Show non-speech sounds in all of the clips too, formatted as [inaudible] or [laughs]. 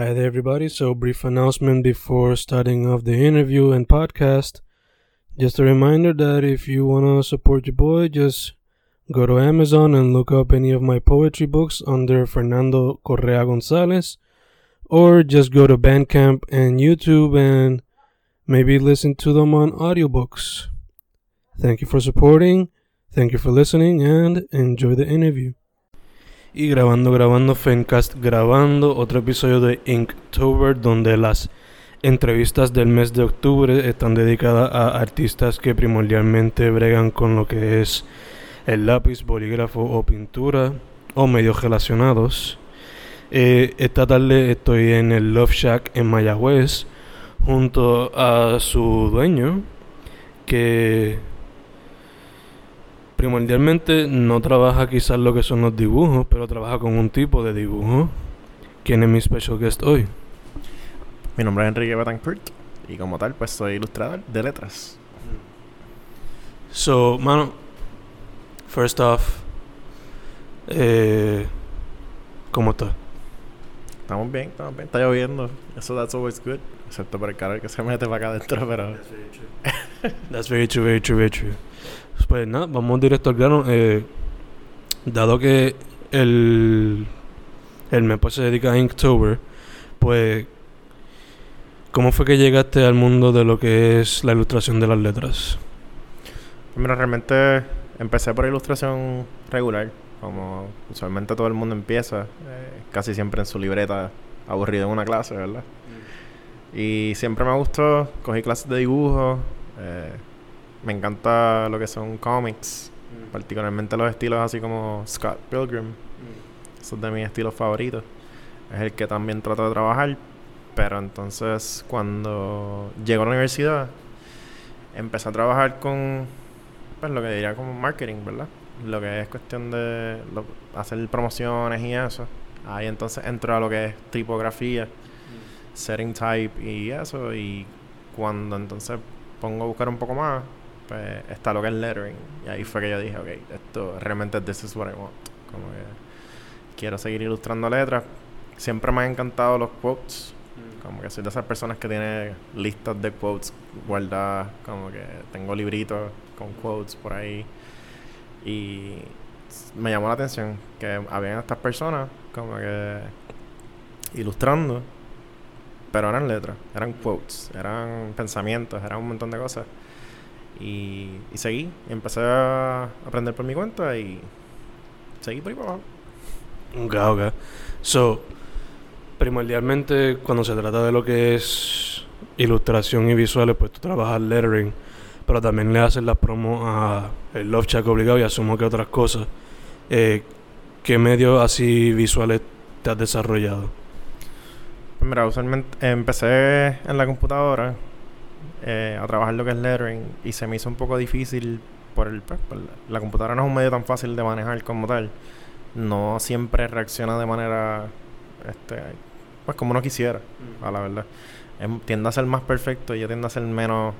Hi there, everybody. So, brief announcement before starting off the interview and podcast. Just a reminder that if you want to support your boy, just go to Amazon and look up any of my poetry books under Fernando Correa Gonzalez, or just go to Bandcamp and YouTube and maybe listen to them on audiobooks. Thank you for supporting, thank you for listening, and enjoy the interview. Y grabando, grabando, Fencast, grabando otro episodio de Inktober, donde las entrevistas del mes de octubre están dedicadas a artistas que primordialmente bregan con lo que es el lápiz, bolígrafo o pintura, o medios relacionados. Eh, esta tarde estoy en el Love Shack en Mayagüez, junto a su dueño, que primordialmente no trabaja quizás lo que son los dibujos, pero trabaja con un tipo de dibujo. ¿Quién es mi special guest hoy? Mi nombre es Enrique Betancourt y como tal pues soy ilustrador de letras. So, mano, first off, eh, ¿cómo estás? Estamos bien, estamos bien. Está lloviendo. Eso that's always good. Excepto por el calor que se mete para acá adentro, pero... That's very true, very true, very true. Pues nada, vamos directo al grano. Eh, dado que el, el mes pues, se dedica a Inktober, pues, ¿cómo fue que llegaste al mundo de lo que es la ilustración de las letras? Mira, realmente empecé por ilustración regular, como usualmente todo el mundo empieza, eh, casi siempre en su libreta, aburrido en una clase, ¿verdad? Y siempre me gustó, cogí clases de dibujo, eh, me encanta lo que son cómics, particularmente los estilos así como Scott Pilgrim, eso es de mis estilos favoritos, es el que también trato de trabajar, pero entonces cuando llego a la universidad, empecé a trabajar con, pues lo que diría como marketing, ¿verdad? Lo que es cuestión de lo- hacer promociones y eso. Ahí entonces entro a lo que es tipografía, setting type y eso. Y cuando entonces pongo a buscar un poco más, pues está lo que es lettering. Y ahí fue que yo dije, ok, esto realmente this is what I want. Como que quiero seguir ilustrando letras. Siempre me han encantado los quotes. Como que soy de esas personas que tiene listas de quotes guardadas. Como que tengo libritos con quotes por ahí. Y me llamó la atención que habían estas personas como que ilustrando, pero eran letras, eran quotes, eran pensamientos, eran un montón de cosas. Y, y seguí, empecé a aprender por mi cuenta y seguí por ahí para abajo. Ok, ok. So, primordialmente cuando se trata de lo que es ilustración y visuales, pues tú trabajas lettering, pero también le haces las promos a el Love Shack obligado y asumo que otras cosas. Eh, ¿Qué medios así visuales te has desarrollado? Pues mira, usualmente empecé en la computadora eh, a trabajar lo que es lettering y se me hizo un poco difícil por el pues, por la, la computadora no es un medio tan fácil de manejar como tal. No siempre reacciona de manera este pues como uno quisiera, a la verdad. Em, tiende a ser más perfecto y yo tiendo a ser menos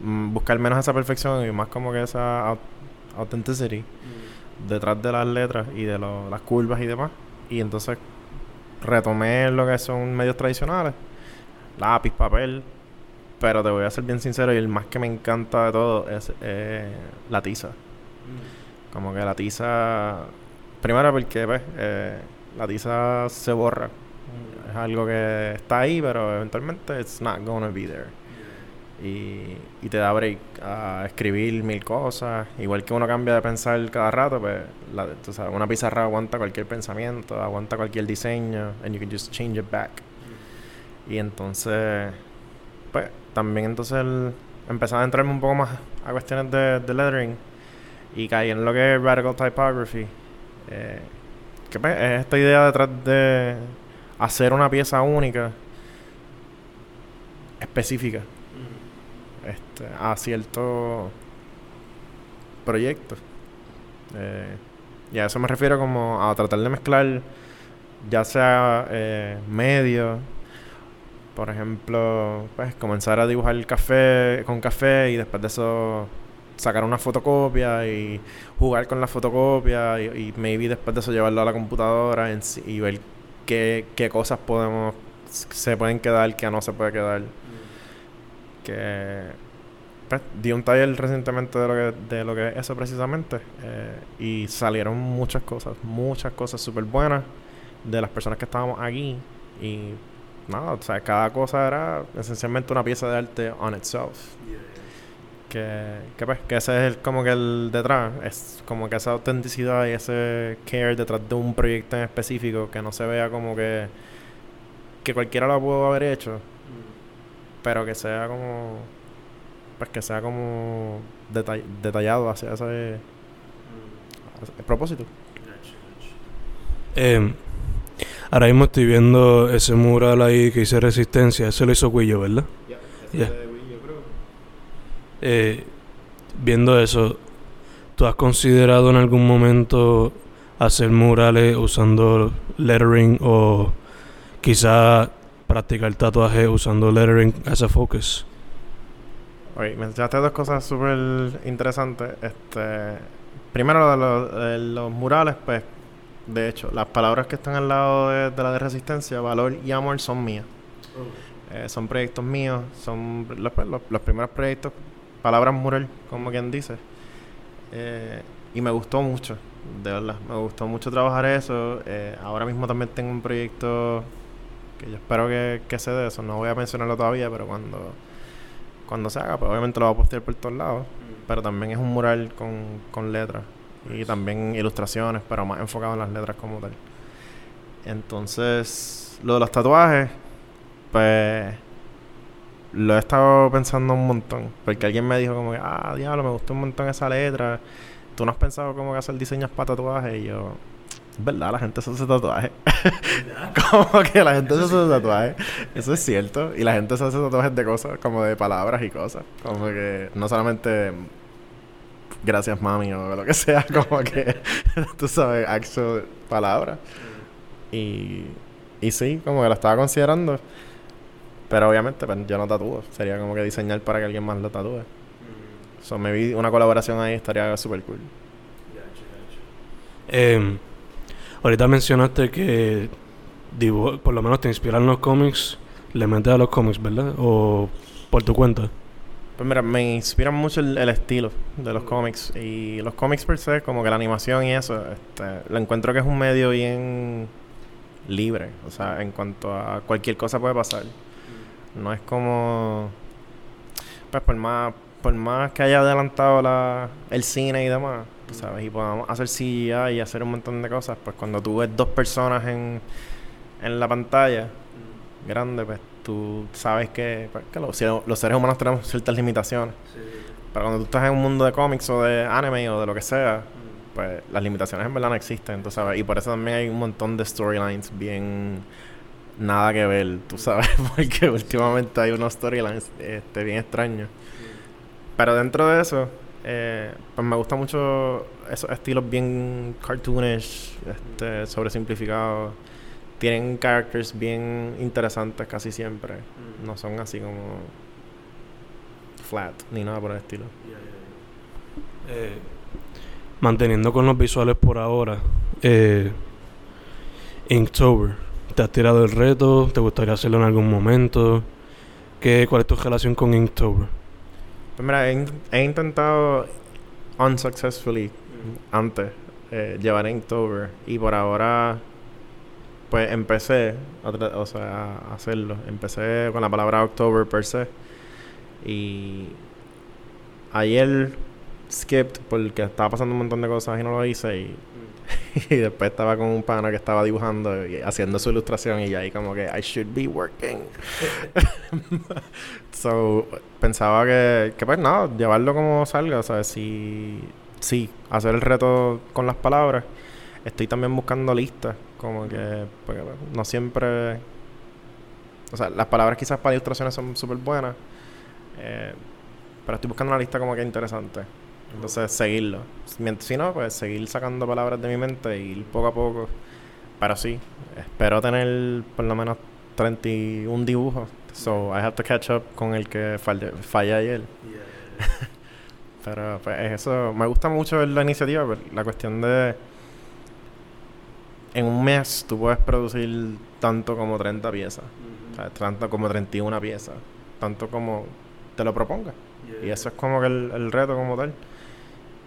mm, buscar menos esa perfección y más como que esa au- authenticity detrás de las letras y de lo- las curvas y demás. Y entonces retomé lo que son medios tradicionales, lápiz, papel, pero te voy a ser bien sincero y el más que me encanta de todo es eh, la tiza. Como que la tiza, primero porque pues, eh, la tiza se borra. Es algo que está ahí, pero eventualmente it's not gonna be there. Y, y te da break a escribir mil cosas. Igual que uno cambia de pensar cada rato, pues la, tú sabes, una pizarra aguanta cualquier pensamiento, aguanta cualquier diseño, and you can just change it back. Y entonces, pues también entonces el- empecé a entrarme un poco más a cuestiones de, de lettering y caí en lo que es radical typography. Eh, que pues, es esta idea detrás de hacer una pieza única, específica este, a cierto proyecto. Eh, y a eso me refiero como a tratar de mezclar ya sea eh, medios, por ejemplo, pues comenzar a dibujar el café con café y después de eso sacar una fotocopia y jugar con la fotocopia y, y maybe después de eso llevarlo a la computadora en y ver qué, qué cosas podemos se pueden quedar, que no se puede quedar. Que pues, di un taller recientemente de lo que, de lo que es eso precisamente. Eh, y salieron muchas cosas, muchas cosas súper buenas de las personas que estábamos aquí. Y nada, o sea, cada cosa era esencialmente una pieza de arte on itself. Que, que, pues, que ese es el, como que el detrás, es como que esa autenticidad y ese care detrás de un proyecto en específico, que no se vea como que, que cualquiera lo pudo haber hecho, pero que sea como, pues que sea como detallado hacia ese, propósito. Eh, ahora mismo estoy viendo ese mural ahí que hice Resistencia, ese lo hizo Guillo, ¿verdad? Yeah, eh, viendo eso, ¿tú has considerado en algún momento hacer murales usando lettering o quizá practicar tatuaje usando lettering as a focus? Oye, me enseñaste dos cosas súper interesantes. Este, primero, de los, murales, pues, de hecho, las palabras que están al lado de, la de resistencia, valor y amor, son mías. Oh. Eh, son proyectos míos, son los, pues, los primeros proyectos palabras mural, como quien dice. Eh, y me gustó mucho, de verdad. Me gustó mucho trabajar eso. Eh, ahora mismo también tengo un proyecto que yo espero que, que se dé eso. No voy a mencionarlo todavía, pero cuando, cuando se haga, pues obviamente lo voy a postear por todos lados. Mm. Pero también es un mural con, con letras. Y también ilustraciones, pero más enfocado en las letras como tal. Entonces, lo de los tatuajes, pues lo he estado pensando un montón. Porque alguien me dijo como que, ah, diablo, me gustó un montón esa letra. ¿Tú no has pensado cómo hacer diseños para tatuajes? Y yo, es verdad, la gente se hace tatuajes. [laughs] como que la gente se hace tatuajes. Eso es cierto. Y la gente se hace tatuajes de cosas, como de palabras y cosas. Como que no solamente gracias mami o lo que sea, [laughs] como que tú sabes, actual palabras. Y, y sí, como que lo estaba considerando. Pero obviamente pues, yo no tatúo. Sería como que diseñar para que alguien más lo tatúe. Mm. So, me vi una colaboración ahí estaría súper cool. Eh, ahorita mencionaste que por lo menos te inspiran los cómics, le metes a los cómics, ¿verdad? O por tu cuenta. Pues mira, me inspiran mucho el, estilo de los cómics. Y los cómics per se, como que la animación y eso, este, lo encuentro que es un medio bien libre. O sea, en cuanto a cualquier cosa puede pasar. No es como. Pues por más, por más que haya adelantado la, el cine y demás, ¿sabes? Y podamos hacer CGI y hacer un montón de cosas, pues cuando tú ves dos personas en, en la pantalla grande, pues tú sabes que, pues, los, seres humanos tenemos ciertas limitaciones. Pero cuando tú estás en un mundo de cómics o de anime o de lo que sea, pues las limitaciones en verdad no existen, tú sabes. Y por eso también hay un montón de storylines bien nada que ver, tú sabes, [laughs] porque últimamente hay unos storylines este, bien extraños. Pero dentro de eso, eh, pues me gusta mucho esos estilos bien cartoonish, este, sobresimplificados. Tienen characters bien interesantes casi siempre. No son así como flat ni nada por el estilo. Eh, manteniendo con los visuales por ahora, eh, Inktober ¿Te has tirado el reto? ¿Te gustaría hacerlo en algún momento? ¿Qué, ¿Cuál es tu relación con Inktober? Pues mira, he, intentado unsuccessfully antes eh, llevar Inktober y por ahora pues empecé a, o sea, a hacerlo. Empecé con la palabra October per se y ayer skipped porque estaba pasando un montón de cosas y no lo hice y [laughs] después estaba con un pana que estaba dibujando y haciendo su ilustración y ahí como que I should be working. [laughs] so pensaba que, que pues nada, llevarlo como salga, o sea, si sí, hacer el reto con las palabras. Estoy también buscando listas, como que pues, no siempre o sea, las palabras quizás para ilustraciones son súper buenas, eh, pero estoy buscando una lista como que interesante. Entonces, seguirlo. Si no, pues seguir sacando palabras de mi mente y ir poco a poco. Pero sí, espero tener por lo menos 31 dibujos. So, I have to catch up con el que fallé, ayer. [laughs] Pero, pues, eso. Me gusta mucho la iniciativa, la cuestión de. En un mes tú puedes producir tanto como 30 piezas. O sea, tanto como 31 piezas. Tanto como te lo propongas. Y eso es como que el, el, reto como tal.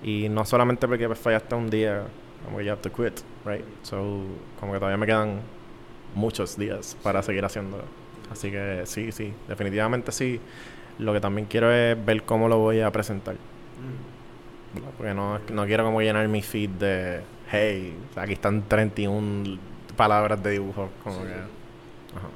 Y no solamente porque pues, fallaste un día, como que you have to quit, right? So, como que todavía me quedan muchos días para seguir haciendo. Así que sí, sí, definitivamente sí. Lo que también quiero es ver cómo lo voy a presentar. Mm. Porque no, no quiero como llenar mi feed de, hey, aquí están 31 palabras de dibujo. Como que, ajá.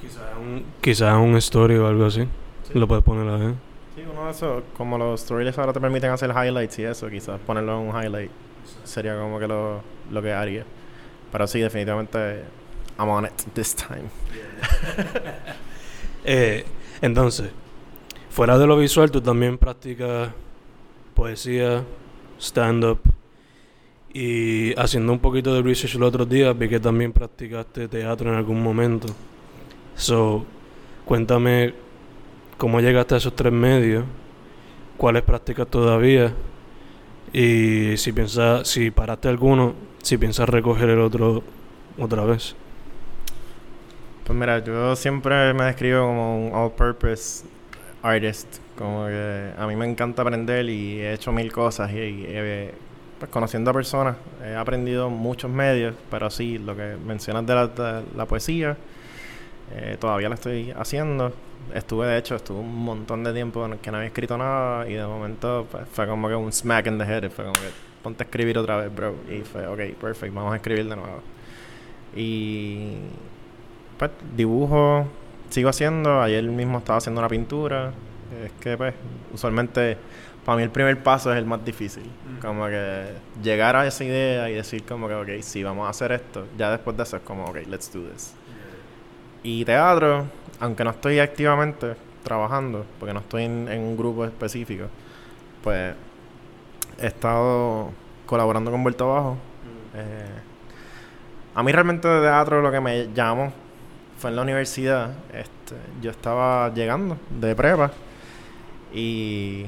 Quizás un, quizá un story o algo así. Lo puedes poner ahí. Sí, uno de esos, como los stories ahora te permiten hacer highlights y eso, quizás ponerlo en un highlight sería como que lo, lo que haría. Pero sí, definitivamente, I'm on it this time. [laughs] eh, entonces, fuera de lo visual, tú también practicas poesía, stand-up. Y haciendo un poquito de research los otros días, vi que también practicaste teatro en algún momento. So, cuéntame cómo llegaste a esos tres medios, cuáles practicas todavía y si piensas, si paraste alguno, si piensas recoger el otro otra vez. Pues mira, yo siempre me describo como un all-purpose artist, como que a mí me encanta aprender y he hecho mil cosas y, pues, conociendo a personas he aprendido muchos medios, pero sí, lo que mencionas de la, la poesía, eh, todavía lo estoy haciendo estuve, de hecho, estuve un montón de tiempo en el que no había escrito nada y de momento pues, fue como que un smack in the head. Fue como que ponte a escribir otra vez, bro. Y fue, ok, perfect, vamos a escribir de nuevo. Y pues dibujo, sigo haciendo. Ayer mismo estaba haciendo una pintura. Es que, pues, usualmente para mí el primer paso es el más difícil. Mm. Como que llegar a esa idea y decir como que, ok, sí, vamos a hacer esto. Ya después de eso es como, ok, let's do this. Y teatro, aunque no estoy activamente trabajando, porque no estoy en, un grupo específico, pues he estado colaborando con Vuelto Abajo. Mm. Eh, a mí realmente de teatro lo que me llamó fue en la universidad. Este, yo estaba llegando de prepa y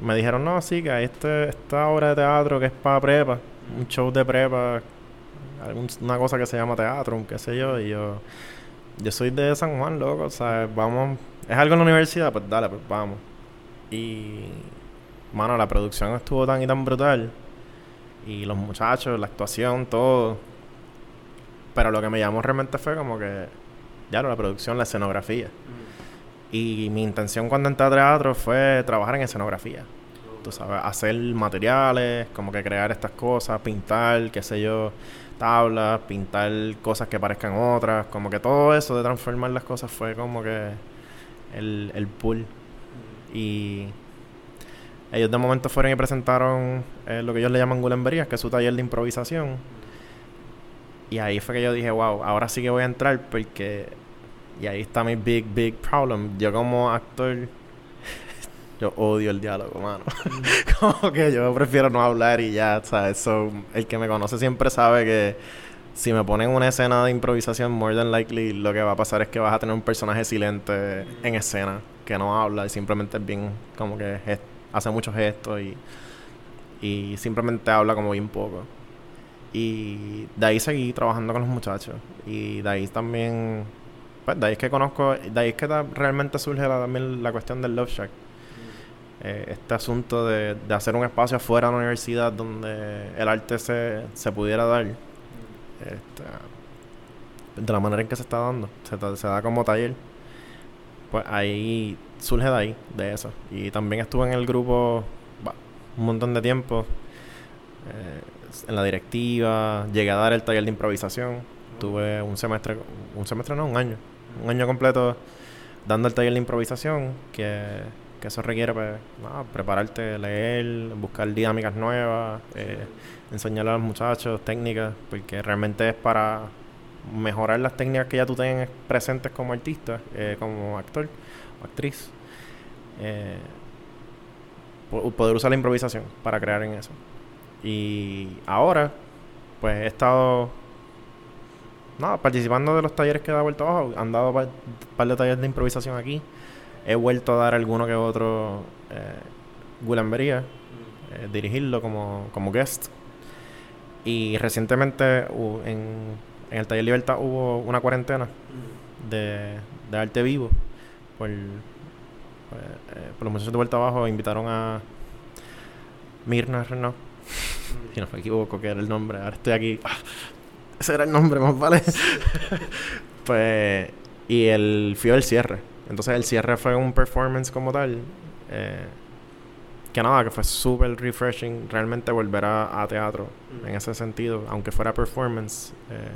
me dijeron, no, sí, que hay este, esta obra de teatro que es para prepa, un show de prepa, una cosa que se llama teatro, qué sé yo, y yo yo soy de San Juan, loco, o sea, vamos, es algo en la universidad, pues dale, pues vamos. Y, mano, la producción estuvo tan y tan brutal. Y los muchachos, la actuación, todo. Pero lo que me llamó realmente fue como que, ya, la producción, la escenografía. Y mi intención cuando entré a teatro fue trabajar en escenografía. Tú sabes, hacer materiales, como que crear estas cosas, pintar, qué sé yo tablas, pintar cosas que parezcan otras, como que todo eso de transformar las cosas fue como que el, el pool. Y ellos de momento fueron y presentaron eh, lo que ellos le llaman Gulemberías, que es su taller de improvisación. Y ahí fue que yo dije, wow, ahora sí que voy a entrar porque... Y ahí está mi big, big problem. Yo como actor [laughs] yo odio el diálogo, mano. [laughs] como que yo prefiero no hablar y ya, ¿sabes? So, el que me conoce siempre sabe que si me ponen una escena de improvisación, more than likely, lo que va a pasar es que vas a tener un personaje silente en escena, que no habla y simplemente es bien, como que hace muchos gestos y, y simplemente habla como bien poco. Y de ahí seguí trabajando con los muchachos. Y de ahí también, pues de ahí es que conozco, de ahí es que realmente surge también la cuestión del Love Shack. Eh, este asunto de, de, hacer un espacio afuera de la universidad donde el arte se, se pudiera dar este, de la manera en que se está dando, se, se da como taller, pues ahí surge de ahí, de eso. Y también estuve en el grupo un montón de tiempo, eh, en la directiva, llegué a dar el taller de improvisación, tuve un semestre, un semestre no, un año, un año completo dando el taller de improvisación que que eso requiere pues, prepararte, leer, buscar dinámicas nuevas, eh, enseñarle a los muchachos técnicas, porque realmente es para mejorar las técnicas que ya tú tienes presentes como artista, eh, como actor o actriz. Eh, poder usar la improvisación para crear en eso. Y ahora, pues he estado participando de los talleres que da vuelta abajo. Han dado un par de talleres de improvisación aquí he vuelto a dar alguno que otro eh, Gulambería, eh, dirigirlo como, como guest. Y recientemente en, en, el taller Libertad hubo una cuarentena de, de arte vivo. Por, pues, eh, por los muchachos de vuelta abajo invitaron a Mirna Renault. [laughs] si no me equivoco, que era el nombre. Ahora estoy aquí. Ese era el nombre, más vale. [laughs] pues. Y el fío del cierre. Entonces el cierre fue un performance como tal. Eh, que nada, que fue súper refreshing realmente volver a, teatro mm. en ese sentido, aunque fuera performance, eh,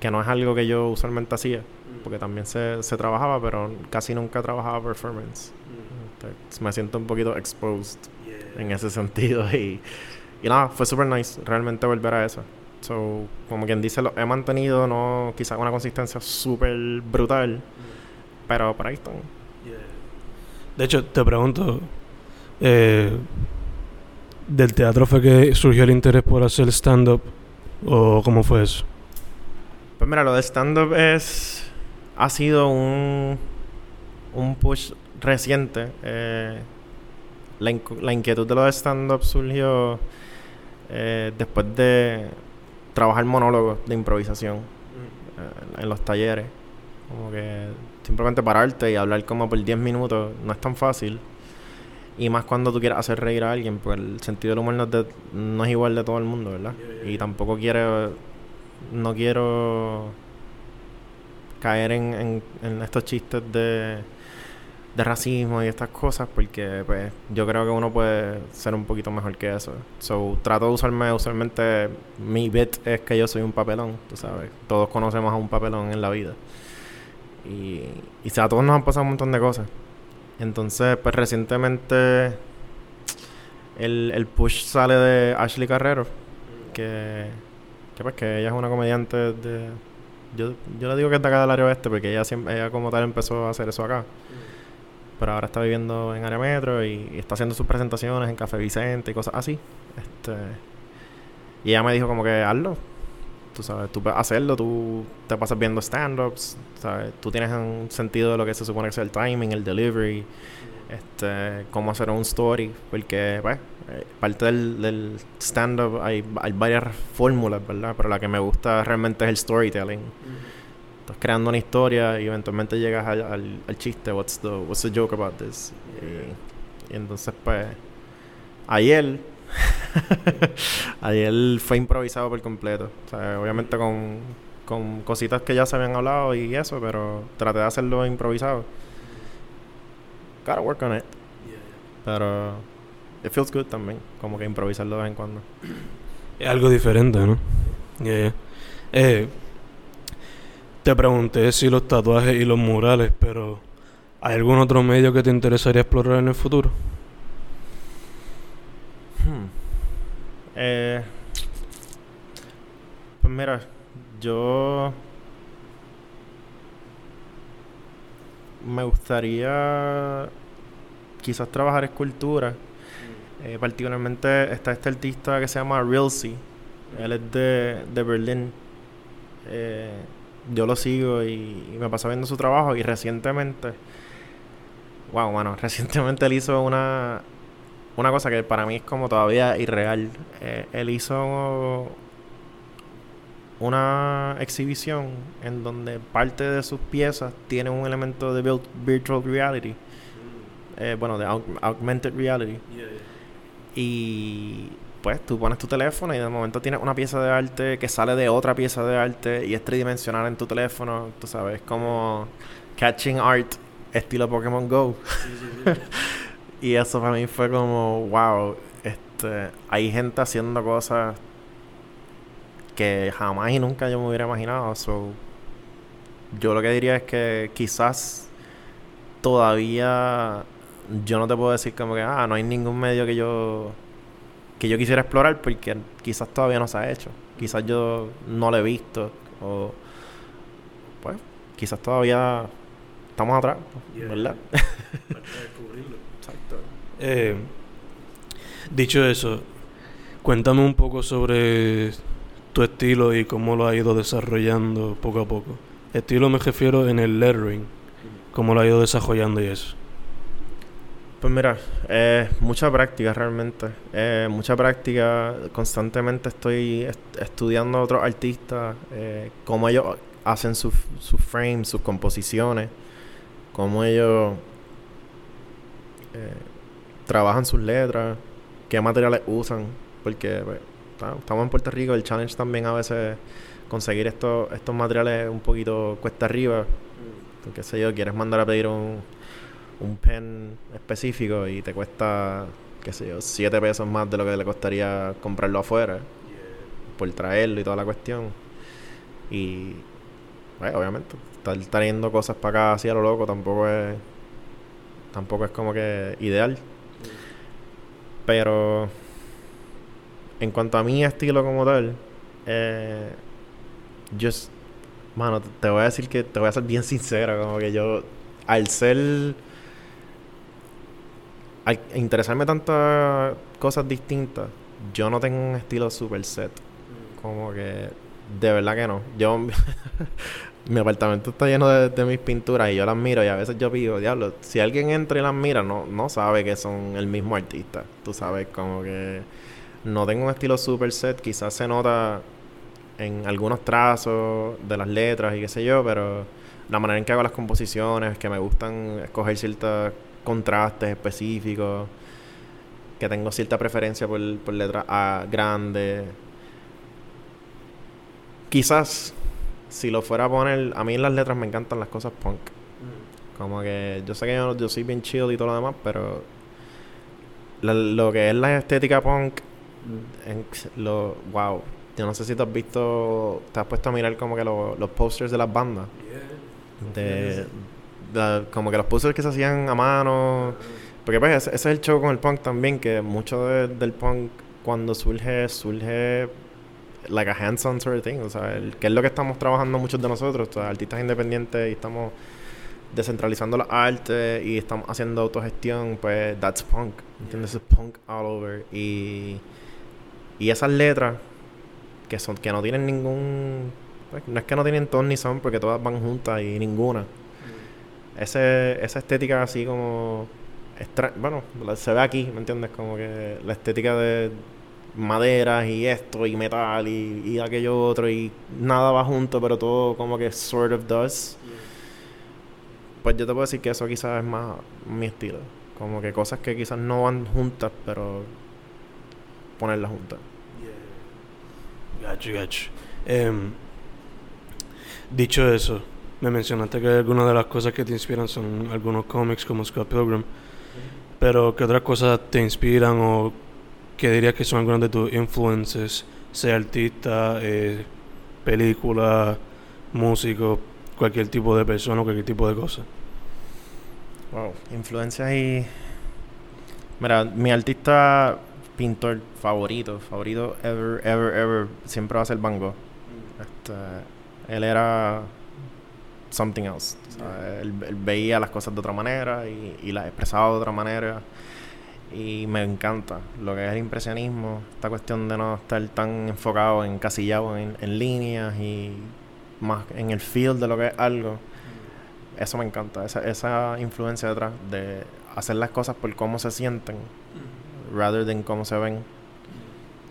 que no es algo que yo usualmente hacía, mm. porque también se, se trabajaba, pero casi nunca trabajaba performance. Mm. me siento un poquito exposed en ese sentido y, y nada, fue súper nice realmente volver a eso. So, como quien dice, lo he mantenido, no quizás una consistencia súper brutal, pero por ahí están. De hecho, te pregunto, eh, ¿Del teatro fue que surgió el interés por hacer stand-up? ¿O cómo fue eso? Pues mira, lo de stand-up es... Ha sido un... Un push reciente. Eh, la, inquietud de lo de stand-up surgió... Eh, después de trabajar monólogos de improvisación mm. en los talleres. Como que simplemente pararte y hablar como por 10 minutos no es tan fácil. Y más cuando tú quieres hacer reír a alguien, pues el sentido del humor no es, no es igual de todo el mundo, ¿verdad? Y tampoco quiero, no quiero caer en, en, estos chistes de, de racismo y estas cosas, porque pues yo creo que uno puede ser un poquito mejor que eso. So, trato de usarme, usualmente mi bit es que yo soy un papelón, tú sabes. Todos conocemos a un papelón en la vida. Y, y a todos nos han pasado un montón de cosas. Entonces, pues recientemente el, el push sale de Ashley Carrero, que, que pues que ella es una comediante de... Yo, yo le digo que es de acá del área oeste porque ella, siempre, ella como tal empezó a hacer eso acá. Pero ahora está viviendo en área metro y, está haciendo sus presentaciones en Café Vicente y cosas así. Este, y ella me dijo como que hazlo. Tú sabes, tú hacerlo, tú te pasas viendo stand-ups, ¿sabes? Tú tienes un sentido de lo que se supone que es el timing, el delivery, este, cómo hacer un story, porque, pues, eh, parte del, del stand-up hay, hay varias fórmulas, ¿verdad? Pero la que me gusta realmente es el storytelling. Estás creando una historia y eventualmente llegas al, al, chiste, what's the, what's the joke about this? Y, y entonces, pues, ayer [laughs] Ayer fue improvisado por completo. O sea, obviamente con, con cositas que ya se habían hablado y eso, pero traté de hacerlo improvisado. Gotta work on it. Pero it feels good también, como que improvisarlo de vez en cuando. Es algo diferente, ¿no? Eh, te pregunté si los tatuajes y los murales, pero ¿hay algún otro medio que te interesaría explorar en el futuro? Hmm. Eh, pues mira, yo me gustaría quizás trabajar escultura. Eh, particularmente está este artista que se llama Realsy. Él es de, de Berlín. Eh, yo lo sigo y, y, me paso viendo su trabajo y recientemente, wow, bueno, [laughs] recientemente él hizo una, una cosa que para mí es como todavía irreal. Eh, él hizo una exhibición en donde parte de sus piezas tiene un elemento de virtual reality. Eh, bueno, de augmented reality. Y pues tú pones tu teléfono y de momento tienes una pieza de arte que sale de otra pieza de arte y es tridimensional en tu teléfono. Tú sabes, como catching art estilo Pokémon Go. [laughs] Y eso para mí fue como, wow, este, hay gente haciendo cosas que jamás y nunca yo me hubiera imaginado. So, yo lo que diría es que quizás todavía yo no te puedo decir como que, ah, no hay ningún medio que yo que yo quisiera explorar porque quizás todavía no se ha hecho. Quizás yo no lo he visto o pues quizás todavía estamos atrás, ¿verdad? [laughs] Eh, dicho eso, cuéntame un poco sobre tu estilo y cómo lo ha ido desarrollando poco a poco. Estilo me refiero en el lettering, cómo lo ha ido desarrollando y eso. Pues mira, eh, mucha práctica realmente. Eh, mucha práctica. Constantemente estoy estudiando a otros artistas, eh, cómo ellos hacen sus su frames, sus composiciones, cómo ellos eh, trabajan sus letras, qué materiales usan, porque pues, estamos en Puerto Rico, el challenge también a veces conseguir estos, estos materiales un poquito cuesta arriba, qué sé yo, quieres mandar a pedir un, un pen específico y te cuesta, qué sé yo, 7 pesos más de lo que le costaría comprarlo afuera, por traerlo y toda la cuestión. Y, bueno, obviamente, estar trayendo cosas para acá así a lo loco tampoco es, tampoco es como que ideal. Pero en cuanto a mi estilo como tal, eh, yo, mano, te voy a decir que te voy a ser bien sincero, como que yo, al ser, al interesarme tantas cosas distintas, yo no tengo un estilo super set. Como que, de verdad que no. Yo, [laughs] mi apartamento está lleno de, mis pinturas y yo las miro y a veces yo pido, diablo, si alguien entra y las mira, no, no sabe que son el mismo artista. Tú sabes, como que no tengo un estilo super set, quizás se nota en algunos trazos de las letras y qué sé yo, pero la manera en que hago las composiciones, que me gustan escoger ciertos contrastes específicos, que tengo cierta preferencia por, por letras A grandes. Quizás si lo fuera a poner, a mí en las letras me encantan las cosas punk. Mm. Como que yo sé que yo, yo soy bien chill y todo lo demás, pero lo que es la estética punk, mm. en, lo, wow. Yo no sé si te has visto, te has puesto a mirar como que los posters de las bandas. De, como que los posters que se hacían a mano. Porque pues ese, es el show con el punk también, que mucho del punk cuando surge, surge like a hands-on sort of thing, o sea, el, que es lo que estamos trabajando muchos de nosotros, artistas independientes y estamos descentralizando la arte y estamos haciendo autogestión, pues that's punk, ¿entiendes? Es punk all over y y esas letras que son que no tienen ningún pues, no es que no tienen ton ni son porque todas van juntas y ninguna. Ese, esa estética así como bueno, se ve aquí, ¿me entiendes? Como que la estética de maderas y esto y metal y, aquello otro y nada va junto, pero todo como que sort of does. Pues yo te puedo decir que eso quizás es más mi estilo. Como que cosas que quizás no van juntas, pero ponerlas juntas. Gacho, gacho. Em, dicho eso, me mencionaste que algunas de las cosas que te inspiran son algunos cómics como Scott Pilgrim. Pero ¿qué otras cosas te inspiran o ¿Qué dirías que son algunas de tus influencias, sea artista, eh, película, músico, cualquier tipo de persona, cualquier tipo de cosa? Wow, influencias y... Mira, mi artista pintor favorito, favorito ever, ever, ever, siempre va a ser Van Gogh. Este, él era something else. él, veía las cosas de otra manera y, y las expresaba de otra manera y me encanta lo que es el impresionismo, esta cuestión de no estar tan enfocado, en en, en líneas y más en el feel de lo que es algo. Eso me encanta, esa, esa influencia detrás de hacer las cosas por cómo se sienten, rather than cómo se ven.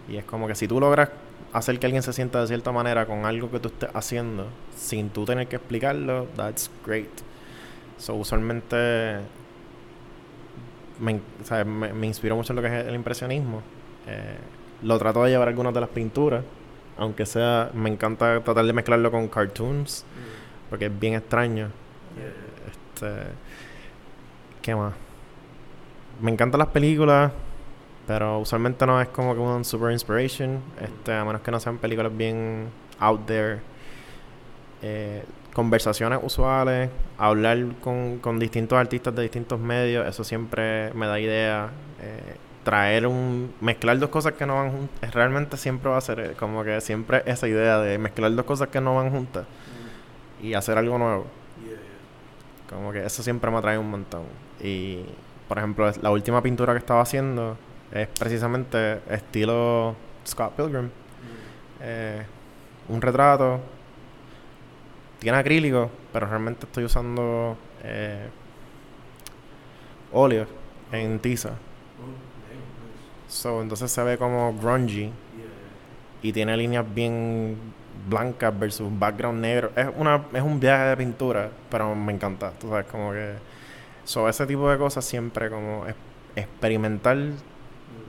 Y es como que si tú logras hacer que alguien se sienta de cierta manera con algo que tú estés haciendo, sin tú tener que explicarlo, that's great. So, usualmente me, me, inspiró mucho en lo que es el impresionismo. Eh, lo trato de llevar algunas de las pinturas, aunque sea, me encanta tratar de mezclarlo con cartoons, mm. porque es bien extraño. Este, ¿Qué más? Me encantan las películas, pero usualmente no es como que un super inspiration, este, a menos que no sean películas bien out there. Eh, conversaciones usuales, hablar con, con, distintos artistas de distintos medios, eso siempre me da idea. Eh, traer un. mezclar dos cosas que no van juntas. Realmente siempre va a ser eh, como que siempre esa idea de mezclar dos cosas que no van juntas y hacer algo nuevo. Como que eso siempre me atrae un montón. Y, por ejemplo, la última pintura que estaba haciendo es precisamente estilo Scott Pilgrim. Eh, un retrato tiene acrílico, pero realmente estoy usando eh, óleo en tiza. So, entonces se ve como grungy y tiene líneas bien blancas versus background negro. Es, una, es un viaje de pintura, pero me encanta. Tú sabes, como que... Sobre ese tipo de cosas siempre como experimentar,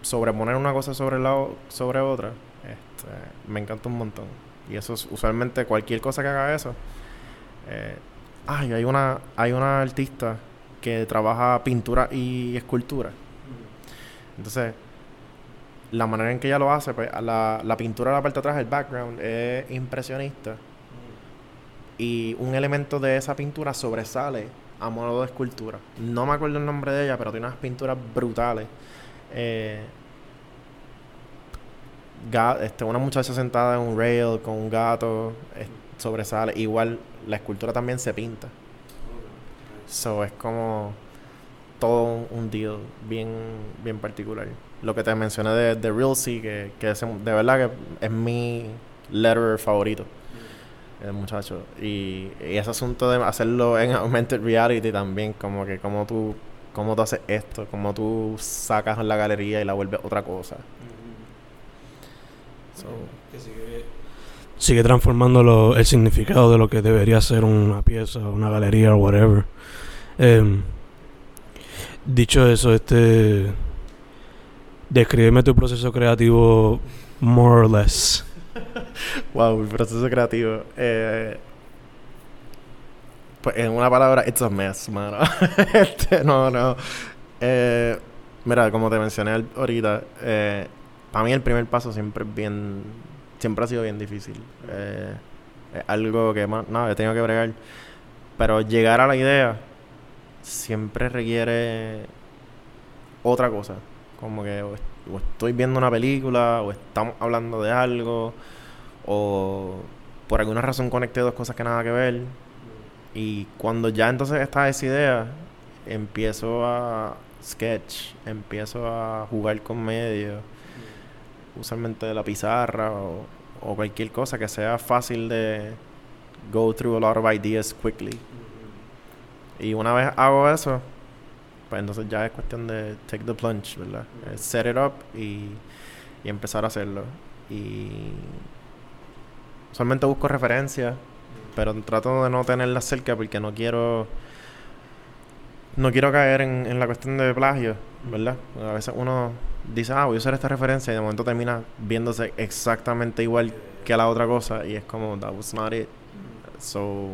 sobreponer una cosa sobre, la, sobre otra, este, me encanta un montón. Y eso es usualmente cualquier cosa que haga eso. Eh, ay, hay una, hay una artista que trabaja pintura y escultura. Entonces, la manera en que ella lo hace, pues la, la pintura de la parte de atrás, el background, es impresionista. Y un elemento de esa pintura sobresale a modo de escultura. No me acuerdo el nombre de ella, pero tiene unas pinturas brutales. Eh, este, una muchacha sentada en un rail con un gato sobresale. Igual la escultura también se pinta. So es como todo un deal bien, bien particular. Lo que te mencioné de, de Real Sea, que, que de verdad que es mi letter favorito. El muchacho. Y, y, ese asunto de hacerlo en [laughs] augmented reality también, como que como tú, cómo tú haces esto, cómo tú sacas la galería y la vuelves otra cosa. sigue, transformando el significado de lo que debería ser una pieza, una galería o whatever. Em, dicho eso, este. Descríbeme tu proceso creativo more or less. [laughs] wow, mi proceso creativo. Eh, pues en una palabra, it's a mess, mano. [laughs] este, no, no. Eh, mira, como te mencioné ahorita, eh, para mí el primer paso siempre es bien. Siempre ha sido bien difícil. Eh, algo que más. No, he tenido que bregar. Pero llegar a la idea siempre requiere otra cosa. Como que o, estoy viendo una película, o estamos hablando de algo, o por alguna razón conecté dos cosas que nada que ver. Y cuando ya entonces está esa idea, empiezo a sketch, empiezo a jugar con medios, usualmente la pizarra o, o cualquier cosa que sea fácil de go through a lot of ideas quickly. Y una vez hago eso, pues entonces ya es cuestión de take the plunge, ¿verdad? set it up y, y, empezar a hacerlo. Y solamente busco referencias, pero trato de no tenerlas cerca porque no quiero no quiero caer en, en la cuestión de plagio, ¿verdad? A veces uno dice, ah, voy a usar esta referencia y de momento termina viéndose exactamente igual que la otra cosa y es como, that was not it. So,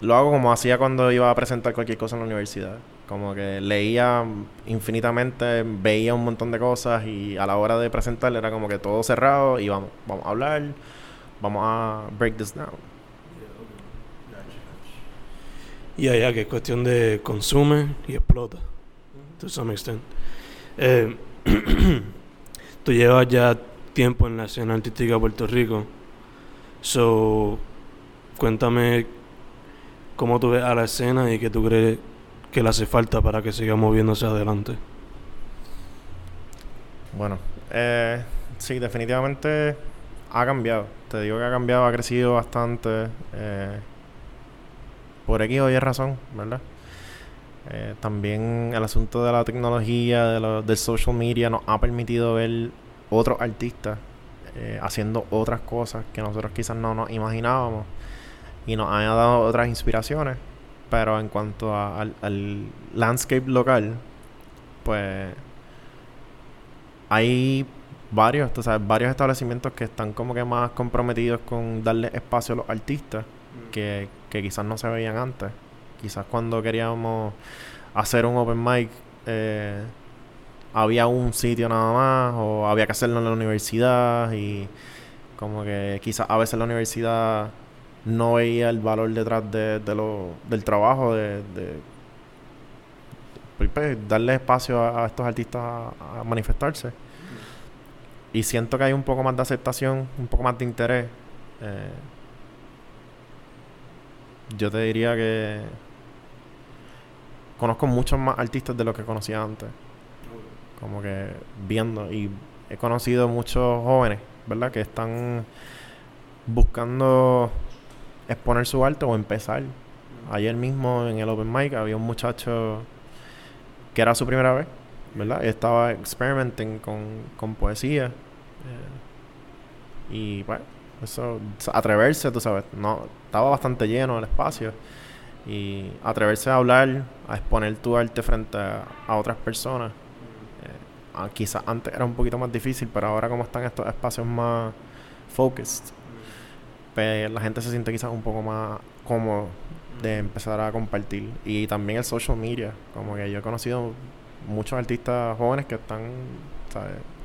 lo hago como hacía cuando iba a presentar cualquier cosa en la universidad. Como que leía infinitamente, veía un montón de cosas y a la hora de presentar era como que todo cerrado y vamos, vamos a hablar, vamos a break this down. Y allá que es cuestión de consume y explota, to some extent. Eh, [clears throat] tú llevas ya tiempo en la escena artística de Puerto Rico, so cuéntame cómo tú ves a la escena y qué tú crees que le hace falta para que siga moviéndose adelante. Bueno, eh, sí, definitivamente ha cambiado. Te digo que ha cambiado, ha crecido bastante. Eh, por aquí hoy es razón, ¿verdad? Eh, también el asunto de la tecnología, de del social media, nos ha permitido ver otros artistas eh, haciendo otras cosas que nosotros quizás no nos imaginábamos y nos han dado otras inspiraciones. Pero en cuanto al, landscape local, pues hay varios, varios establecimientos que están como que más comprometidos con darle espacio a los artistas mm. que, que quizás no se veían antes. Quizás cuando queríamos hacer un open mic eh, había un sitio nada más o había que hacerlo en la universidad y como que quizás a veces la universidad no veía el valor detrás de, lo, del trabajo, de, pues, pues, darle espacio a, estos artistas a, manifestarse. Y siento que hay un poco más de aceptación, un poco más de interés. Eh, yo te diría que conozco muchos más artistas de lo que conocía antes. Como que viendo y he conocido muchos jóvenes, ¿verdad? Que están buscando exponer su arte o empezar. Ayer mismo en el Open Mic había un muchacho que era su primera vez, ¿verdad? Estaba experimenting con, con poesía. Eh, y pues Eso, atreverse, tú sabes, no, estaba bastante lleno el espacio. Y atreverse a hablar, a exponer tu arte frente a, otras personas. Eh, quizás antes era un poquito más difícil, pero ahora como están estos espacios más focused, pues la gente se siente quizás un poco más cómodo de empezar a compartir. Y también el social media, como que yo he conocido muchos artistas jóvenes que están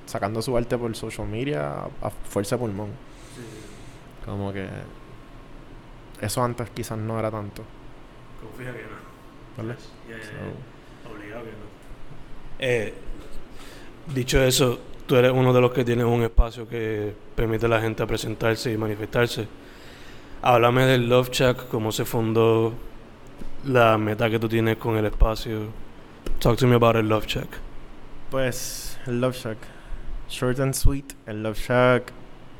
sacando su arte por social media a, fuerza de pulmón. Como que eso antes quizás no era tanto. Confía que no. ¿Vale? Obligado que no. Eh, dicho eso, tú eres uno de los que tiene un espacio que permite a la gente presentarse y manifestarse. Háblame del Love Shack, cómo se fundó, la meta que tú tienes con el espacio. Talk to me about el Love Shack. Pues, el Love Shack. Short and sweet. El Love Shack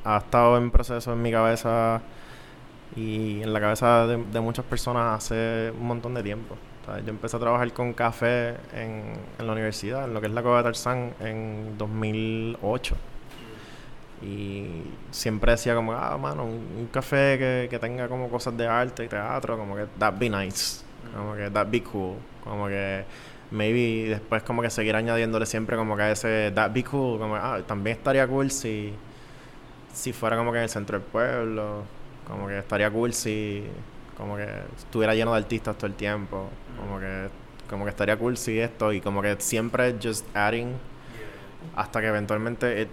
ha estado en proceso en mi cabeza y en la cabeza de, muchas personas hace un montón de tiempo. yo empecé a trabajar con café en, la universidad, en lo que es la Cueva de Tarzán, en 2008. Y siempre decía como, ah, mano, un, café que, que, tenga como cosas de arte y teatro, como que that'd be nice, como que that'd be cool, como que maybe después como que seguir añadiéndole siempre como que ese that'd be cool, como ah, también estaría cool si si fuera como que en el centro del pueblo, como que estaría cool si como que estuviera lleno de artistas todo el tiempo, como que como que estaría cool si esto y como que siempre just adding hasta que eventualmente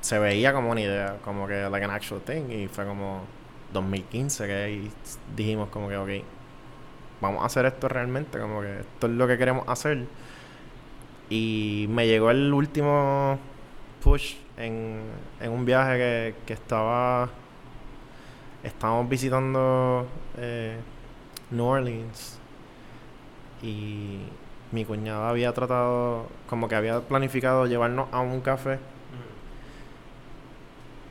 se veía como una idea, como que like an actual thing y fue como 2015 que dijimos como que ok, vamos a hacer esto realmente, como que esto es lo que queremos hacer. Y me llegó el último push en, en un viaje que, que estaba. Estábamos visitando eh, New Orleans y mi cuñada había tratado, como que había planificado llevarnos a un café.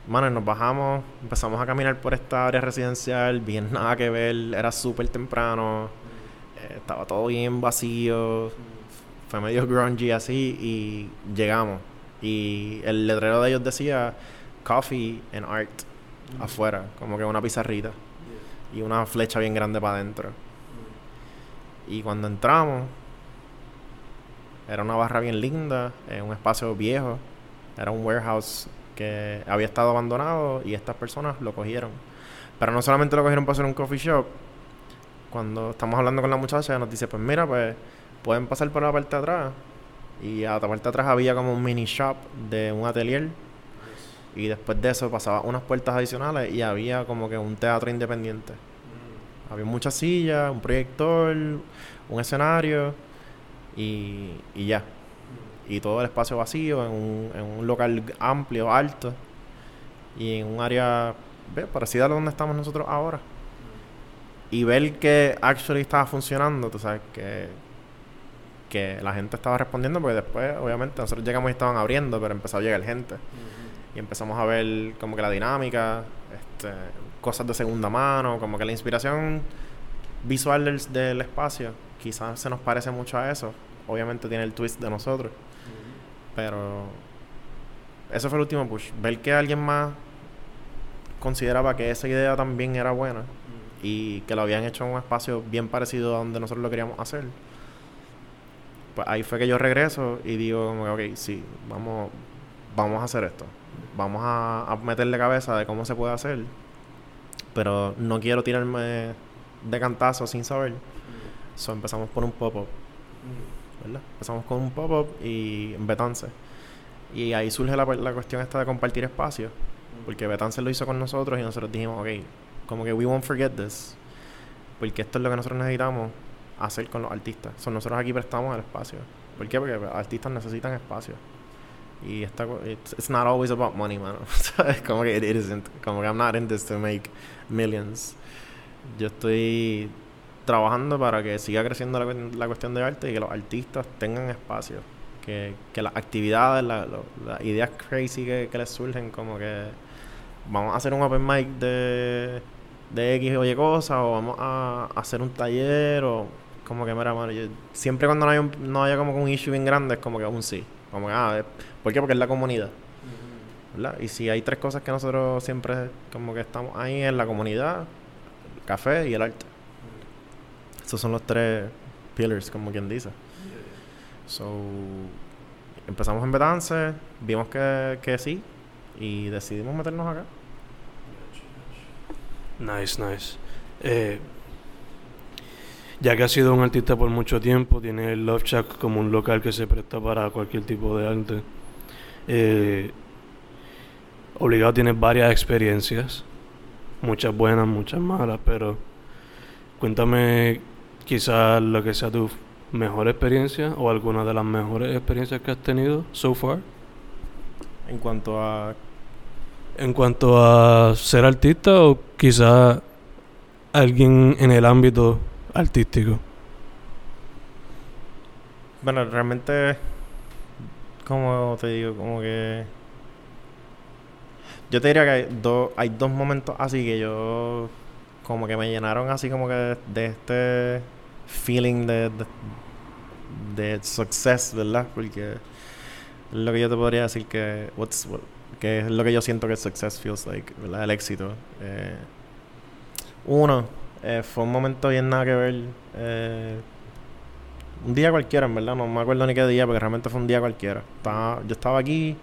Mano, nos bajamos, empezamos a caminar por esta área residencial, bien nada que ver, era súper temprano, eh, estaba todo bien vacío, fue medio grungy así y llegamos. Y el letrero de ellos decía Coffee and Art afuera, como que una pizarrita y una flecha bien grande para adentro. Y cuando entramos, era una barra bien linda, en un espacio viejo, era un warehouse que había estado abandonado y estas personas lo cogieron. Pero no solamente lo cogieron para hacer un coffee shop, cuando estamos hablando con la muchacha, nos dice, pues mira, pues pueden pasar por la parte de atrás y a la parte atrás había como un mini shop de un atelier. Y después de eso pasaba unas puertas adicionales y había como que un teatro independiente. Mm. Había muchas sillas, un proyector, un escenario y, y ya. Mm. Y todo el espacio vacío en un, en un local amplio, alto y en un área parecida a donde estamos nosotros ahora. Mm. Y ver que actually estaba funcionando, tú sabes, que que la gente estaba respondiendo porque después, obviamente, nosotros llegamos y estaban abriendo, pero empezó a llegar gente. Y empezamos a ver como que la dinámica, este, cosas de segunda mano, como que la inspiración visual del, espacio quizás se nos parece mucho a eso. Obviamente tiene el twist de nosotros. Pero eso fue el último push. Ver que alguien más consideraba que esa idea también era buena y que lo habían hecho en un espacio bien parecido a donde nosotros lo queríamos hacer pues ahí fue que yo regreso y digo, ok, sí, vamos, vamos a hacer esto. Vamos a, meterle cabeza de cómo se puede hacer. Pero no quiero tirarme de cantazo sin saber. So empezamos por un pop-up. ¿Verdad? Empezamos con un pop-up y Betance. Y ahí surge la, cuestión esta de compartir espacio. Porque Betance lo hizo con nosotros y nosotros dijimos, ok, como que we won't forget this. Porque esto es lo que nosotros necesitamos hacer con los artistas. So, nosotros aquí prestamos el espacio. ¿Por qué? Porque artistas necesitan espacio. Y está, it's, not always about money, man. [laughs] es como que it, isn't. Como que I'm not in this to make millions. Yo estoy trabajando para que siga creciendo la, la cuestión de arte y que los artistas tengan espacio. Que, que las actividades, las ideas crazy que, que les surgen, como que vamos a hacer un open mic de, de X o Y cosas, o vamos a hacer un taller, o como que, mira, mano, siempre cuando no, hay no haya como un issue bien grande, es como que un sí. Como que, ah, ¿por qué? Porque es la comunidad. ¿verdad? Y si hay tres cosas que nosotros siempre como que estamos ahí en la comunidad, el café y el arte. Esos son los tres pillars, como quien dice. So, empezamos en Betance, vimos que, que sí y decidimos meternos acá. Nice, nice. Eh, ya que has sido un artista por mucho tiempo, tienes el Love Shack como un local que se presta para cualquier tipo de arte. Eh, obligado tienes varias experiencias, muchas buenas, muchas malas, pero cuéntame quizás lo que sea tu mejor experiencia o alguna de las mejores experiencias que has tenido so far. En cuanto a En cuanto a ser artista o quizás alguien en el ámbito artístico. Bueno, realmente, como te digo, como que... Yo te diría que hay, dos hay dos momentos así que yo como que me llenaron así como que de este feeling de, de, de success, ¿verdad? Porque lo que yo te podría decir que, what's, what- que es lo que yo siento que success feels like, ¿verdad? El éxito. Eh, uno, eh, fue un momento bien nada que ver. eh, un día cualquiera, en verdad, no me acuerdo ni qué día, porque realmente fue un día cualquiera. Estaba, yo estaba aquí,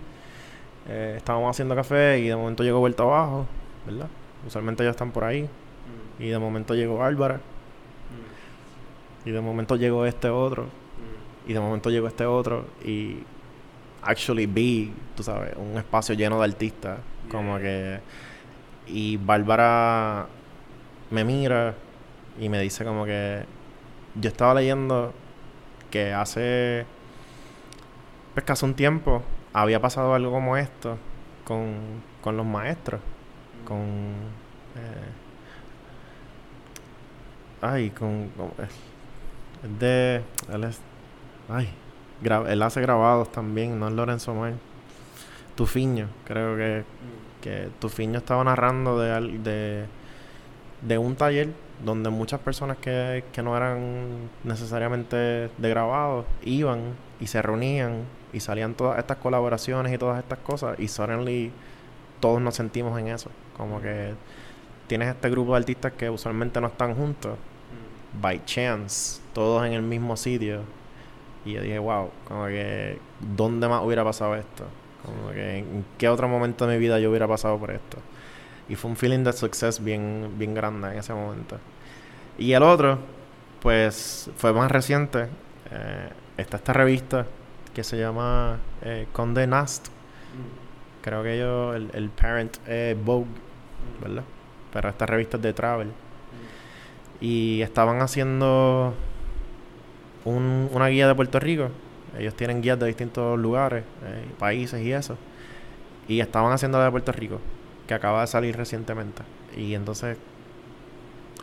eh, estábamos haciendo café y de momento llegó vuelta abajo, ¿verdad? Usualmente ellos están por ahí. Y de momento llegó Álvara. Y de momento llegó este otro. Y de momento llegó este otro. Y actually vi, tú sabes, un espacio lleno de artistas. Como que. Y Bárbara me mira y me dice como que. Yo estaba leyendo que hace. Pues un tiempo había pasado algo como esto con, con los maestros. Con. eh, ay, con. es de. Él es. Ay. gra- él hace grabados también, no es Lorenzo Mar. Tufiño, creo que. Que Tufiño estaba narrando de, de. De un taller donde muchas personas que, que no eran necesariamente de grabados iban y se reunían y salían todas estas colaboraciones y todas estas cosas y suddenly todos nos sentimos en eso. Como que tienes este grupo de artistas que usualmente no están juntos, by chance, todos en el mismo sitio. Y yo dije, wow, como que, ¿dónde más hubiera pasado esto? Como que, ¿en qué otro momento de mi vida yo hubiera pasado por esto? Y fue un feeling de success bien, bien grande en ese momento. Y el otro, pues, fue más reciente. Eh, está esta revista que se llama eh, Conde Nast. Creo que ellos, el, el parent es Vogue, ¿verdad? Pero esta revista es de travel. Y estaban haciendo un- una guía de Puerto Rico. Ellos tienen guías de distintos lugares, eh, países y eso. Y estaban haciendo la de Puerto Rico, que acaba de salir recientemente. Y entonces,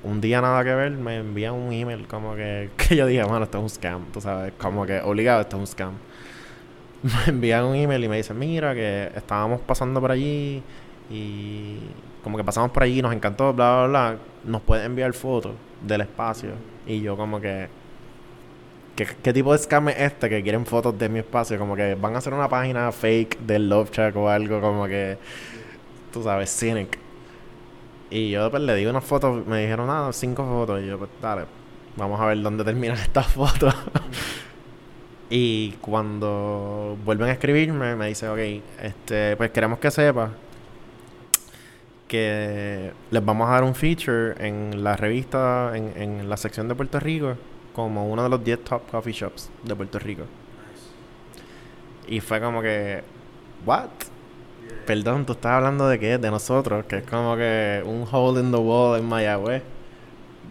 un día nada que ver, me envían un email como que, [laughs] que yo dije, mano, esto es un scam, tú sabes, como que obligado, esto es un scam. [laughs] Me envían un email y me dicen, mira, que estábamos pasando por allí y como que pasamos por allí, nos encantó, bla, bla, bla. Nos pueden enviar fotos del espacio. Y yo como que, ¿qué, qué tipo de scam es este que quieren fotos de mi espacio? Como que van a hacer una página fake del Love Shack o algo como que, tú sabes, cynic. Y yo pues le di unas fotos, me dijeron, nada, cinco fotos. Y yo, pues dale, vamos a ver dónde terminan [laughs] estas fotos. [laughs] y cuando vuelven a escribirme, me dice, ok, este, pues queremos que sepa que les vamos a dar un feature en la revista, en, en la sección de Puerto Rico, como uno de los 10 top coffee shops de Puerto Rico. Y fue como que, ¿what? Perdón, tú estás hablando de qué? De nosotros, que es como que un hole in the wall en Mayagüez.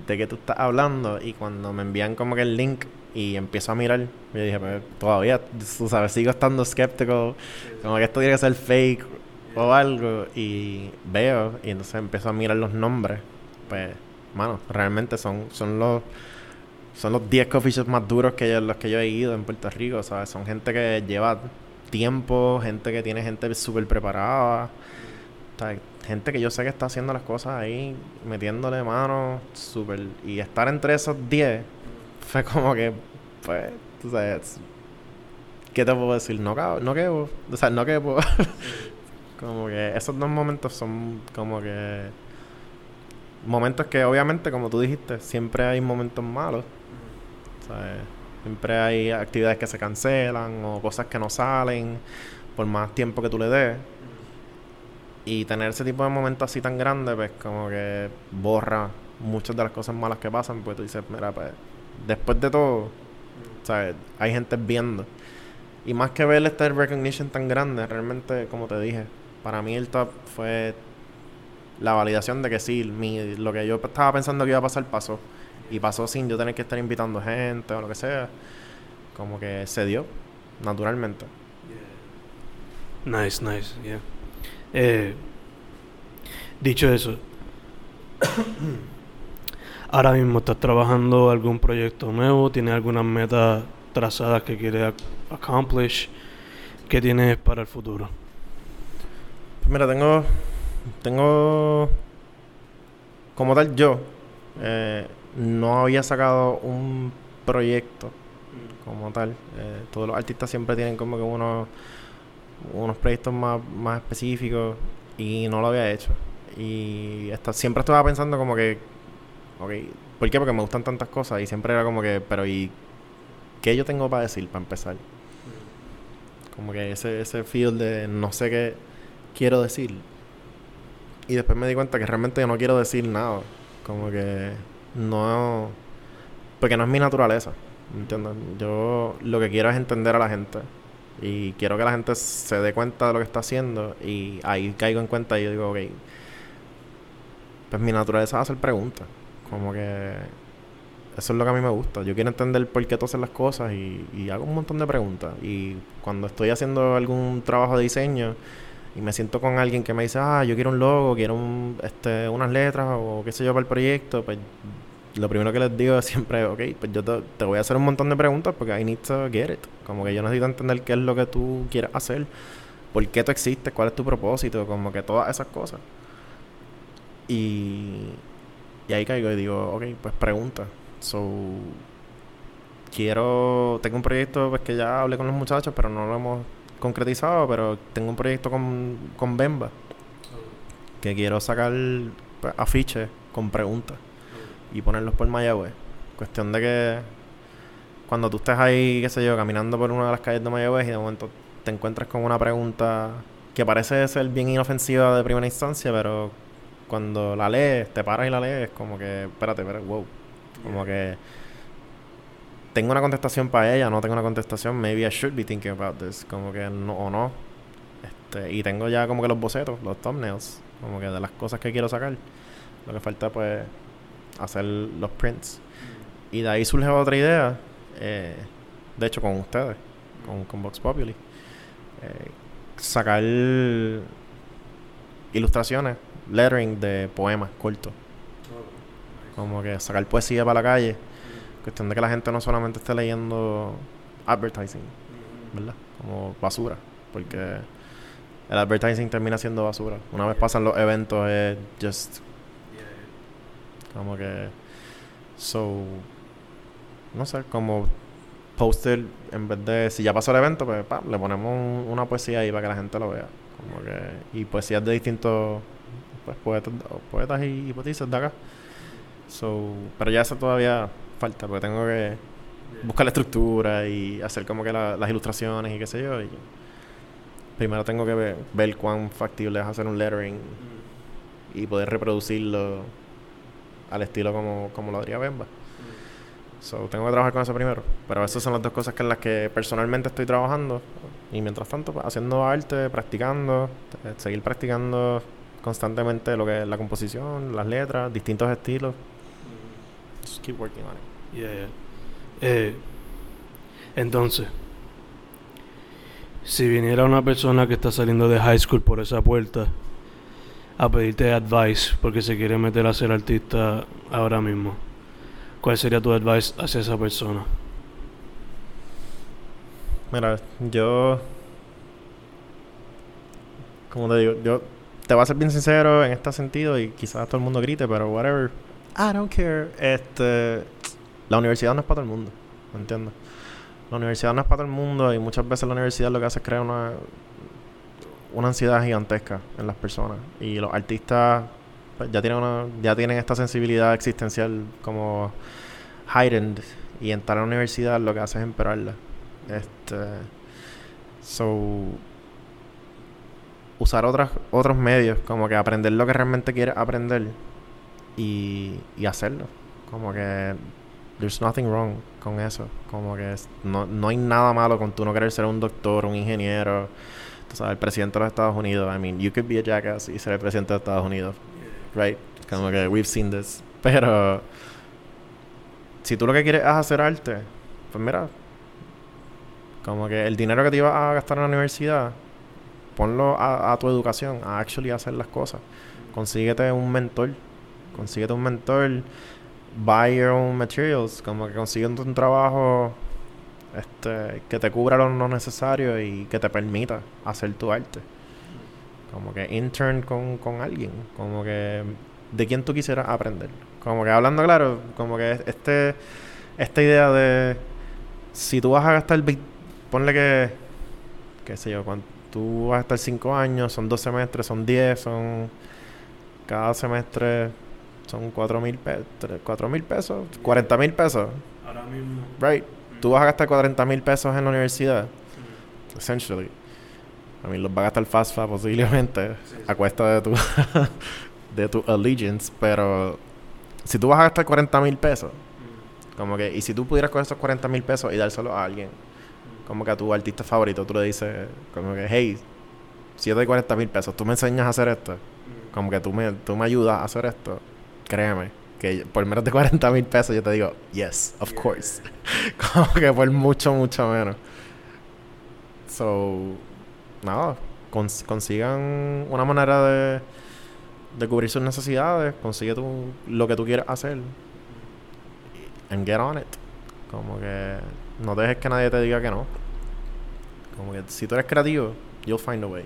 ¿De qué tú estás hablando? Y cuando me envían como que el link y empiezo a mirar, yo dije, pues todavía, tú sabes, sigo estando escéptico, como que esto tiene que ser fake o algo. Y veo, y entonces empiezo a mirar los nombres. Pues, mano, realmente son, son los son los 10 coffee más duros que los que yo he ido en Puerto Rico, ¿sabes? Son gente que lleva tiempo, gente que tiene gente súper preparada, gente que yo sé que está haciendo las cosas ahí, metiéndole mano, súper... Y estar entre esos 10 fue como que, pues, tú sabes, ¿qué te puedo decir? No, no quebo, o sea, no quebo. [laughs] Como que esos dos momentos son como que momentos que obviamente, como tú dijiste, siempre hay momentos malos. ¿sabes? Siempre hay actividades que se cancelan o cosas que no salen por más tiempo que tú le des. Y tener ese tipo de momentos así tan grandes, pues como que borra muchas de las cosas malas que pasan, pues tú dices, mira, pues después de todo, ¿sabes? Hay gente viendo. Y más que ver este recognition tan grande, realmente, como te dije, para mí el top fue la validación de que sí, mi, lo que yo estaba pensando que iba a pasar pasó. Y pasó sin yo tener que estar invitando gente o lo que sea. Como que se dio, naturalmente. Nice, nice, yeah. Eh, dicho eso, [coughs] ahora mismo estás trabajando algún proyecto nuevo, tienes algunas metas trazadas que quieres accomplish, ¿qué tienes para el futuro? Pues mira, tengo, tengo, como tal yo, eh, no había sacado un proyecto como tal. Eh, todos los artistas siempre tienen como que unos, unos proyectos más, más específicos y no lo había hecho. Y siempre estaba pensando como que, ¿por qué? Porque me gustan tantas cosas y siempre era como que, pero ¿y qué yo tengo para decir para empezar? Como que ese, ese feel de no sé qué quiero decir. Y después me di cuenta que realmente yo no quiero decir nada. Como que no... Porque no es mi naturaleza. ¿Entiendes? Yo lo que quiero es entender a la gente. Y quiero que la gente se dé cuenta de lo que está haciendo. Y ahí caigo en cuenta y yo digo, ok. Pues mi naturaleza es hacer preguntas. Como que eso es lo que a mí me gusta. Yo quiero entender por qué tú haces las cosas y, y hago un montón de preguntas. Y cuando estoy haciendo algún trabajo de diseño y me siento con alguien que me dice, ah, yo quiero un logo, quiero un, este, unas letras o qué sé yo para el proyecto, pues lo primero que les digo es siempre, ok, pues yo te, te, voy a hacer un montón de preguntas porque I need to get it. Como que yo necesito entender qué es lo que tú quieres hacer, por qué tú existes, cuál es tu propósito, como que todas esas cosas. Y, y ahí caigo y digo, ok, pues pregunta. So, quiero, tengo un proyecto pues que ya hablé con los muchachos, pero no lo hemos concretizado, pero tengo un proyecto con, con Bemba que quiero sacar pues, afiches con preguntas y ponerlos por Mayagüez. Cuestión de que cuando tú estés ahí, qué sé yo, caminando por una de las calles de Mayagüez y de momento te encuentras con una pregunta que parece ser bien inofensiva de primera instancia, pero cuando la lees, te paras y la lees, como que, espérate, espérate, wow. Como que tengo una contestación para ella, no tengo una contestación, maybe I should be thinking about this, como que no o no. Este, y tengo ya como que los bocetos, los thumbnails, como que de las cosas que quiero sacar. Lo que falta pues hacer los prints. Y de ahí surge otra idea, eh, de hecho con ustedes, con, con Vox Populi. Eh, sacar ilustraciones, lettering de poemas cortos. Como que sacar poesía para la calle. Cuestión de que la gente no solamente esté leyendo advertising, ¿verdad? Como basura. Porque el advertising termina siendo basura. Una vez pasan los eventos es just como que so no sé, como poster en vez de si ya pasó el evento, pues le ponemos una poesía ahí para que la gente lo vea. Como que y poesías de distintos pues poetas poetas y poetisas de acá. So, pero ya eso todavía falta, porque tengo que buscar la estructura y hacer como que las ilustraciones y qué sé yo. Y primero tengo que ver, ver cuán factible es hacer un lettering y poder reproducirlo al estilo como, como lo haría Bemba. So, tengo que trabajar con eso primero. Pero esas son las dos cosas que en las que personalmente estoy trabajando. Y mientras tanto, pues, haciendo arte, practicando, eh, seguir practicando constantemente lo que es la composición, las letras, distintos estilos. Just keep working on it. Yeah, yeah. Eh, entonces, si viniera una persona que está saliendo de high school por esa puerta a pedirte advice porque se quiere meter a ser artista ahora mismo, ¿cuál sería tu advice hacia esa persona? Mira, yo. Como te digo, yo te voy a ser bien sincero en este sentido y quizás todo el mundo grite, pero whatever. I don't care. Este. La universidad no es para todo el mundo, ¿me entiendes? La universidad no es para todo el mundo y muchas veces la universidad lo que hace es crear una una ansiedad gigantesca en las personas. Y los artistas pues, ya, tienen una, ya tienen esta sensibilidad existencial como heightened. Y entrar a la universidad lo que hace es empeorarla. Este. So. Usar otras, otros medios, como que aprender lo que realmente quieres aprender y, y hacerlo. Como que there's nothing wrong con eso. Como que no, no hay nada malo con tú no querer ser un doctor, un ingeniero, tú sabes, el presidente de los Estados Unidos. I mean, you could be a jackass y ser el presidente de Estados Unidos. Right? Como que we've seen this. Pero si tú lo que quieres es hacer arte, pues mira, como que el dinero que te ibas a gastar en la universidad, ponlo a, tu educación, a actually hacer las cosas. Consíguete un mentor, consíguete un mentor, buy your own materials, como que consíguete un trabajo este, que te cubra lo, necesario y que te permita hacer tu arte. Como que intern con, con alguien, como que de quien tú quisieras aprender. Como que hablando claro, como que este esta idea de si tú vas a gastar ponle que qué sé yo, cuando tú vas a estar 5 años, son dos semestres, son 10, son cada semestre son 4 mil 4 mil pesos, 40 mil pesos. Ahora mismo. Right. Tú vas a gastar 40 mil pesos en la universidad. Essentially. A mí los va a gastar FAFSA posiblemente a cuesta de tu [laughs] de tu allegiance, pero si tú vas a gastar 40 mil pesos, como que, y si tú pudieras coger esos 40 mil pesos y dárselo a alguien, como que a tu artista favorito, tú le dices, como que, hey, si yo doy 40 mil pesos, tú me enseñas a hacer esto, como que tú me, tú me ayudas a hacer esto, créeme, que por menos de [laughs] 40 mil pesos yo te digo, yes, of course. [laughs] como que por mucho, mucho menos. So, nada, consigan una manera de de cubrir sus necesidades, consigue tu, lo que tú quieras hacer and get on it. Como que no dejes que nadie te diga que no. Como que si tú eres creativo, you'll find a way.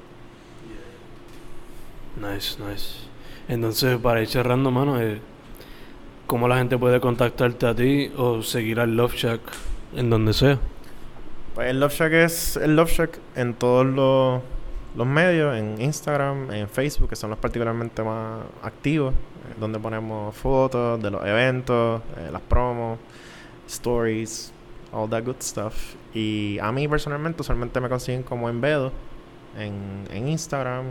Nice, nice. Entonces, para ir cerrando, mano, eh, ¿cómo la gente puede contactarte a ti o seguir al Love Shack en donde sea? Pues el Love Shack es el Love Shack en todos los los medios, en Instagram, en Facebook, que son los particularmente más activos, donde ponemos fotos de los eventos, eh, las promos, stories, all that good stuff. Y a mí personalmente, usualmente me consiguen como en en, en Instagram.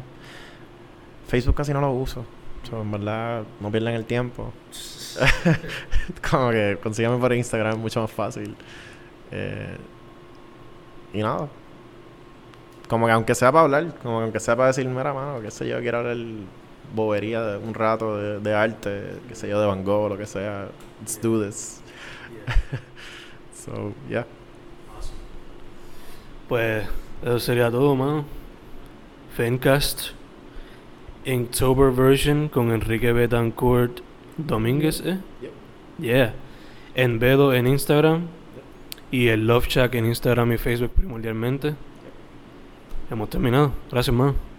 Facebook casi no lo uso. en verdad, no pierden el tiempo. [laughs] como que consíganme por Instagram, mucho más fácil. Eh, y nada, como que aunque sea para hablar, como que aunque sea para decir, mira, mano, qué sé yo, quiero hablar bobería de un rato de, arte, qué sé yo, de Van Gogh, lo que sea. Let's do this. [laughs] so, yeah. Pues eso sería todo, mano. Fencast Inktober version con Enrique Betancourt Domínguez, ¿eh? Yeah. En Bedo en Instagram y el Love Shack en Instagram y Facebook primordialmente. Hemos terminado. Gracias, man.